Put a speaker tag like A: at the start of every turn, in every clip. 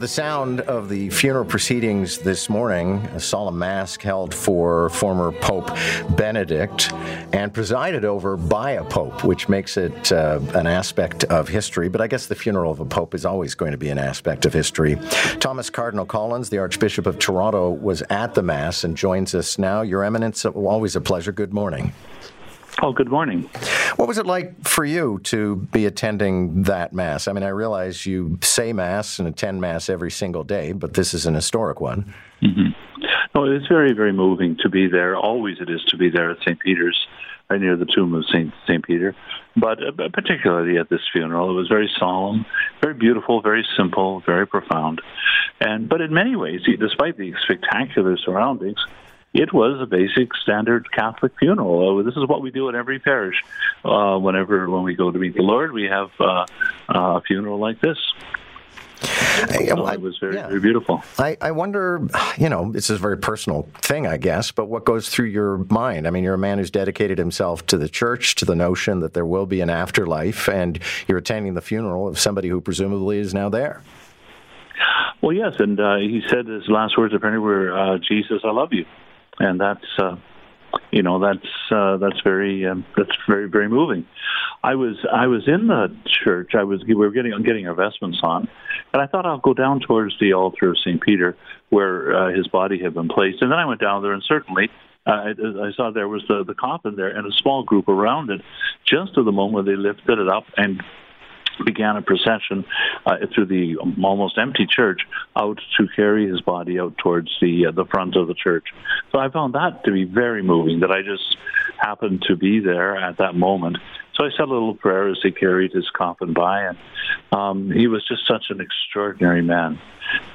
A: the sound of the funeral proceedings this morning, a solemn mass held for former Pope Benedict and presided over by a pope, which makes it uh, an aspect of history. But I guess the funeral of a pope is always going to be an aspect of history. Thomas Cardinal Collins, the Archbishop of Toronto, was at the mass and joins us now. Your Eminence, always a pleasure. Good morning.
B: Oh, good morning.
A: What was it like for you to be attending that Mass? I mean, I realize you say Mass and attend Mass every single day, but this is an historic one.
B: Mm-hmm. No, it's very, very moving to be there. Always it is to be there at St. Peter's, right near the tomb of St. St. Peter. But uh, particularly at this funeral, it was very solemn, very beautiful, very simple, very profound. And But in many ways, despite the spectacular surroundings, it was a basic standard Catholic funeral. Uh, this is what we do in every parish. Uh, whenever when we go to meet the Lord, we have uh, a funeral like this. So it was very, yeah. very beautiful.
A: I, I wonder, you know, this is a very personal thing, I guess, but what goes through your mind? I mean, you're a man who's dedicated himself to the church, to the notion that there will be an afterlife, and you're attending the funeral of somebody who presumably is now there.
B: Well, yes, and uh, he said his last words apparently were, uh, "Jesus, I love you." And that's uh, you know that's uh, that's very um, that's very very moving. I was I was in the church. I was we were getting getting our vestments on, and I thought I'll go down towards the altar of Saint Peter where uh, his body had been placed, and then I went down there, and certainly. Uh, I, I saw there was the, the coffin there and a small group around it. Just at the moment they lifted it up and began a procession uh, through the almost empty church out to carry his body out towards the uh, the front of the church. So I found that to be very moving. That I just happened to be there at that moment. So I said a little prayer as he carried his coffin by, and um, he was just such an extraordinary man.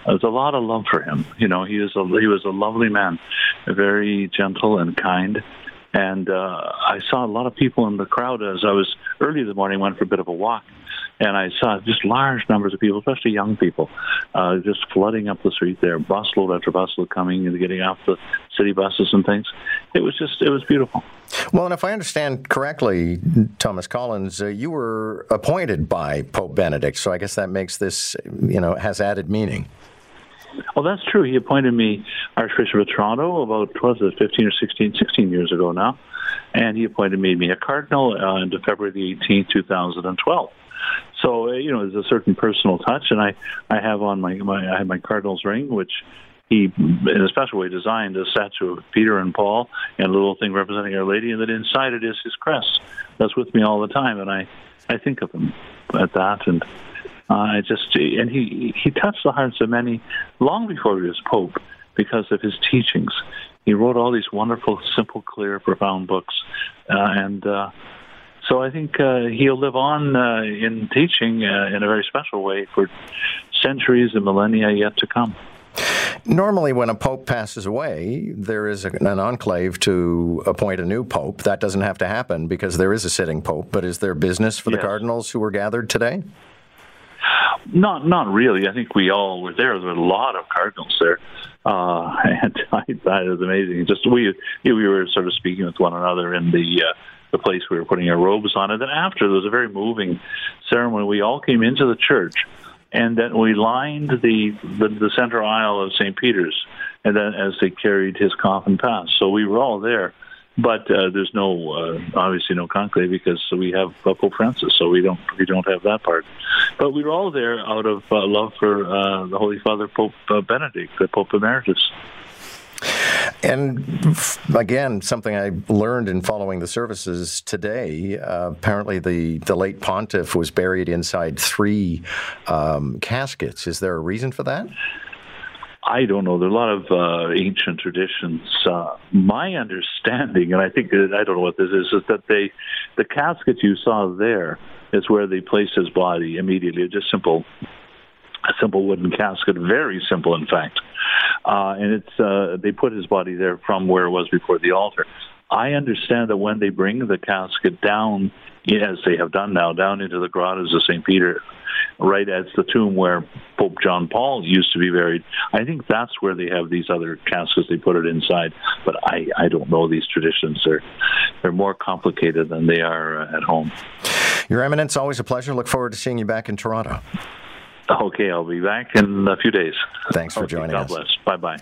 B: There's a lot of love for him. You know, he was a he was a lovely man, very gentle and kind. And uh, I saw a lot of people in the crowd as I was early in the morning, went for a bit of a walk and I saw just large numbers of people, especially young people, uh, just flooding up the street there, busload after busload coming and getting off the city buses and things. It was just, it was beautiful.
A: Well, and if I understand correctly, Thomas Collins, uh, you were appointed by Pope Benedict, so I guess that makes this, you know, has added meaning.
B: Well, that's true. He appointed me Archbishop of Toronto about, was it, 15 or 16, 16 years ago now. And he appointed me, me a cardinal uh, into February the 18th, 2012. So uh, you know, there's a certain personal touch, and I I have on my my I have my cardinal's ring, which he in a special way designed a statue of Peter and Paul and a little thing representing Our Lady, and then inside it is his crest. That's with me all the time, and I I think of him at that, and uh, I just and he he touched the hearts of many long before he was pope because of his teachings. He wrote all these wonderful, simple, clear, profound books, uh, and uh, so I think uh, he'll live on uh, in teaching uh, in a very special way for centuries and millennia yet to come.
A: Normally, when a pope passes away, there is a conclave to appoint a new pope. That doesn't have to happen because there is a sitting pope. But is there business for yes. the cardinals who were gathered today?
B: Not, not really. I think we all were there. There were a lot of cardinals there, uh, and I, that is amazing. Just we, we were sort of speaking with one another in the uh, the place we were putting our robes on. And then after, there was a very moving ceremony. We all came into the church, and then we lined the the, the center aisle of St. Peter's, and then as they carried his coffin past. So we were all there. But uh, there's no, uh, obviously, no conclave because we have uh, Pope Francis, so we don't we don't have that part. But we were all there out of uh, love for uh, the Holy Father, Pope uh, Benedict, the Pope Emeritus.
A: And again, something I learned in following the services today. Uh, apparently, the, the late pontiff was buried inside three um, caskets. Is there a reason for that?
B: I don't know. There are a lot of uh, ancient traditions. Uh, my understanding, and I think I don't know what this is, is that they, the casket you saw there is where they placed his body immediately. Just simple, a simple wooden casket, very simple, in fact uh, and it's uh, they put his body there from where it was before the altar. I understand that when they bring the casket down, as they have done now, down into the grottos of St. Peter, right at the tomb where Pope John Paul used to be buried, I think that's where they have these other caskets. They put it inside, but I, I don't know these traditions. They're they're more complicated than they are uh, at home.
A: Your Eminence, always a pleasure. Look forward to seeing you back in Toronto.
B: Okay, I'll be back in a few days.
A: Thanks for
B: okay,
A: joining
B: God
A: us.
B: God bless. Bye bye.